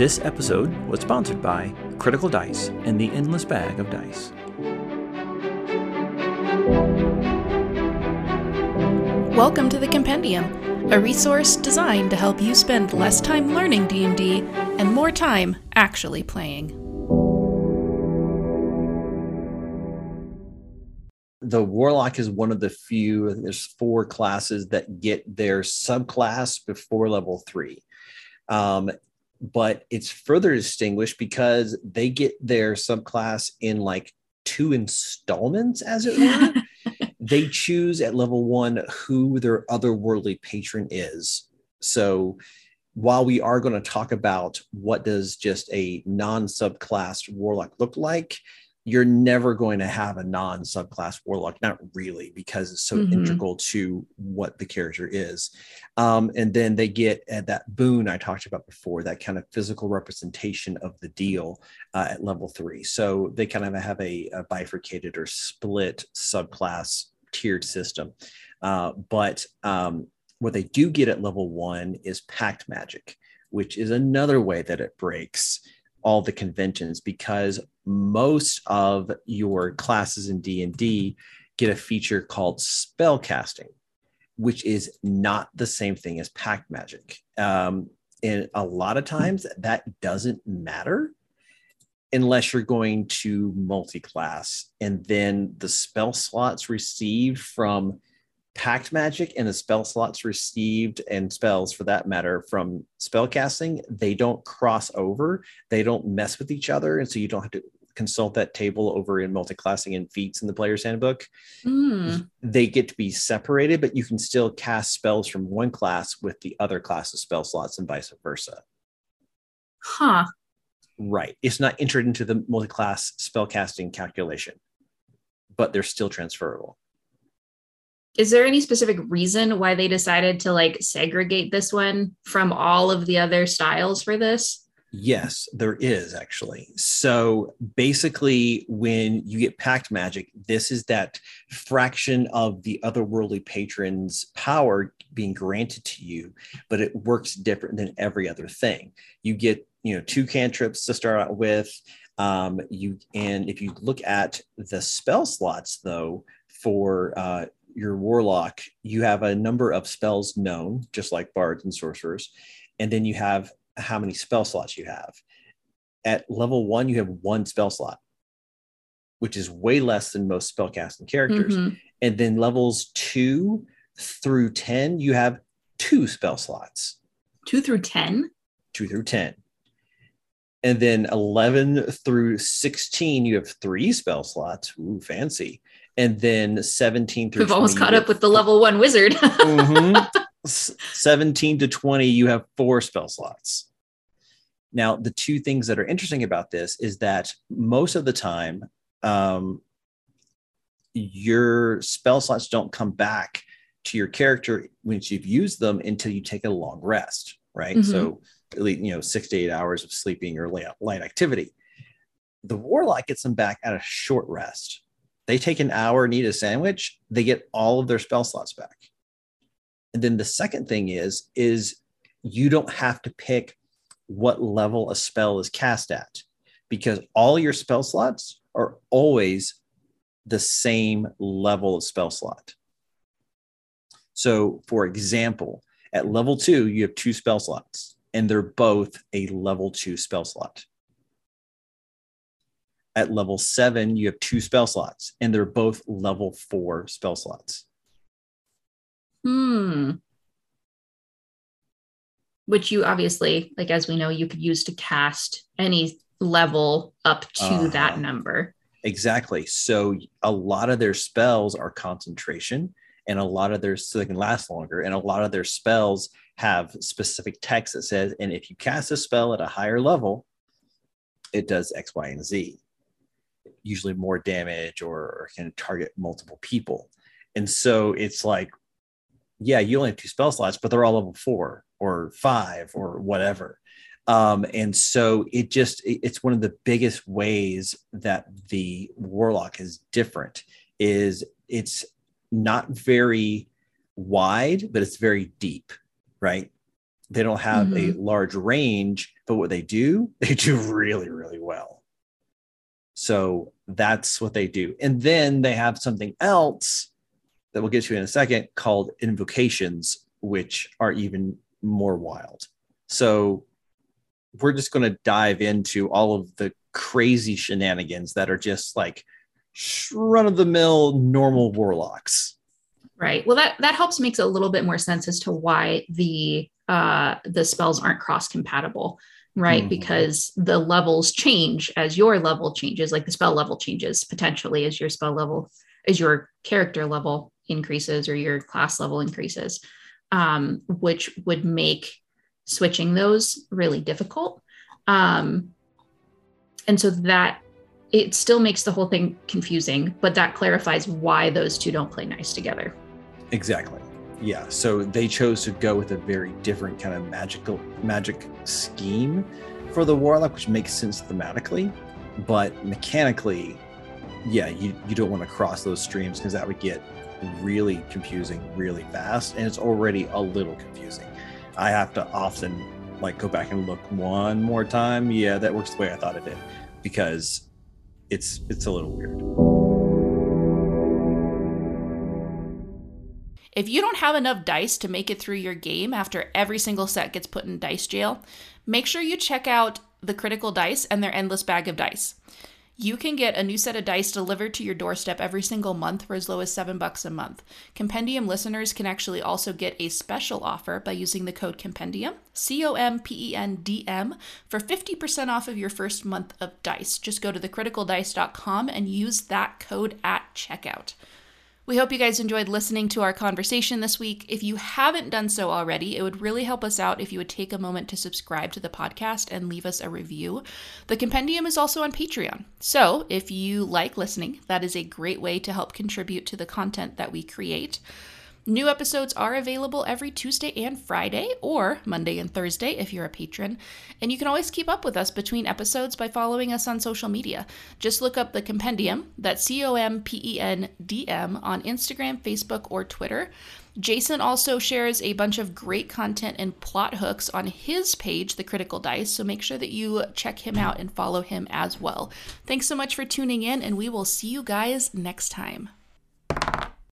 This episode was sponsored by Critical Dice and the Endless Bag of Dice. Welcome to the Compendium, a resource designed to help you spend less time learning D&D and more time actually playing. the warlock is one of the few there's four classes that get their subclass before level three um, but it's further distinguished because they get their subclass in like two installments as it were. They choose at level one who their otherworldly patron is. So while we are going to talk about what does just a non subclass warlock look like you're never going to have a non subclass warlock, not really, because it's so mm-hmm. integral to what the character is. Um, and then they get at that boon I talked about before, that kind of physical representation of the deal uh, at level three. So they kind of have a, a bifurcated or split subclass tiered system. Uh, but um, what they do get at level one is pact magic, which is another way that it breaks all the conventions because most of your classes in D&D get a feature called spell casting, which is not the same thing as pact magic. Um, and a lot of times that doesn't matter unless you're going to multi-class and then the spell slots received from pact magic and the spell slots received and spells for that matter from spell casting they don't cross over. They don't mess with each other and so you don't have to consult that table over in multi-classing and feats in the player's handbook. Mm. they get to be separated but you can still cast spells from one class with the other class's spell slots and vice versa. Huh. Right. It's not entered into the multi-class spell casting calculation but they're still transferable is there any specific reason why they decided to like segregate this one from all of the other styles for this? Yes, there is actually. So basically, when you get pact magic, this is that fraction of the otherworldly patron's power being granted to you, but it works different than every other thing. You get, you know, two cantrips to start out with. Um, you and if you look at the spell slots, though, for uh, your warlock, you have a number of spells known, just like bards and sorcerers, and then you have how many spell slots you have. At level one, you have one spell slot, which is way less than most spellcasting characters. Mm-hmm. And then levels two through 10, you have two spell slots. Two through 10? Two through 10. And then 11 through 16, you have three spell slots. Ooh, fancy and then 17 through we've almost caught up with the level one wizard. Mm-hmm. 17 to 20 you have four spell slots. Now the two things that are interesting about this is that most of the time um, your spell slots don't come back to your character once you've used them until you take a long rest right? Mm-hmm. so you know six to eight hours of sleeping or light activity. The warlock gets them back at a short rest they take an hour and eat a sandwich, they get all of their spell slots back. And then the second thing is, is you don't have to pick what level a spell is cast at because all your spell slots are always the same level of spell slot. So, for example, at level two, you have two spell slots, and they're both a level two spell slot at level seven, you have two spell slots, and they're both level four spell slots. Hmm. Which you obviously, like as we know, you could use to cast any level up to uh, that number. Exactly. So a lot of their spells are concentration, and a lot of their so they can last longer, and a lot of their spells have specific text that says, and if you cast a spell at a higher level, it does X, Y, and Z usually more damage or, can target multiple people. And so it's like, yeah, you only have two spell slots, but they're all level four or five or whatever. Um, and so it just it's one of the biggest ways that the warlock is different is it's not very wide, but it's very deep, right? They don't have mm-hmm. a large range, but what they do, they do really, really well. So that's what they do. And then they have something else that we'll get to in a second called invocations, which are even more wild. So we're just going to dive into all of the crazy shenanigans that are just like run of the mill normal warlocks. Right. Well, that that helps makes a little bit more sense as to why the uh, the spells aren't cross compatible, right? Mm-hmm. Because the levels change as your level changes, like the spell level changes potentially as your spell level, as your character level increases or your class level increases, um, which would make switching those really difficult. Um, and so that it still makes the whole thing confusing, but that clarifies why those two don't play nice together. Exactly. Yeah. So they chose to go with a very different kind of magical magic scheme for the warlock, which makes sense thematically, but mechanically, yeah, you, you don't want to cross those streams because that would get really confusing really fast, and it's already a little confusing. I have to often like go back and look one more time. Yeah, that works the way I thought it did because it's it's a little weird. If you don't have enough dice to make it through your game after every single set gets put in dice jail, make sure you check out the Critical Dice and their endless bag of dice. You can get a new set of dice delivered to your doorstep every single month for as low as 7 bucks a month. Compendium listeners can actually also get a special offer by using the code Compendium, C O M P E N D M, for 50% off of your first month of dice. Just go to thecriticaldice.com and use that code at checkout. We hope you guys enjoyed listening to our conversation this week. If you haven't done so already, it would really help us out if you would take a moment to subscribe to the podcast and leave us a review. The compendium is also on Patreon. So if you like listening, that is a great way to help contribute to the content that we create. New episodes are available every Tuesday and Friday, or Monday and Thursday if you're a patron. And you can always keep up with us between episodes by following us on social media. Just look up the compendium, that's C O M P E N D M, on Instagram, Facebook, or Twitter. Jason also shares a bunch of great content and plot hooks on his page, The Critical Dice, so make sure that you check him out and follow him as well. Thanks so much for tuning in, and we will see you guys next time.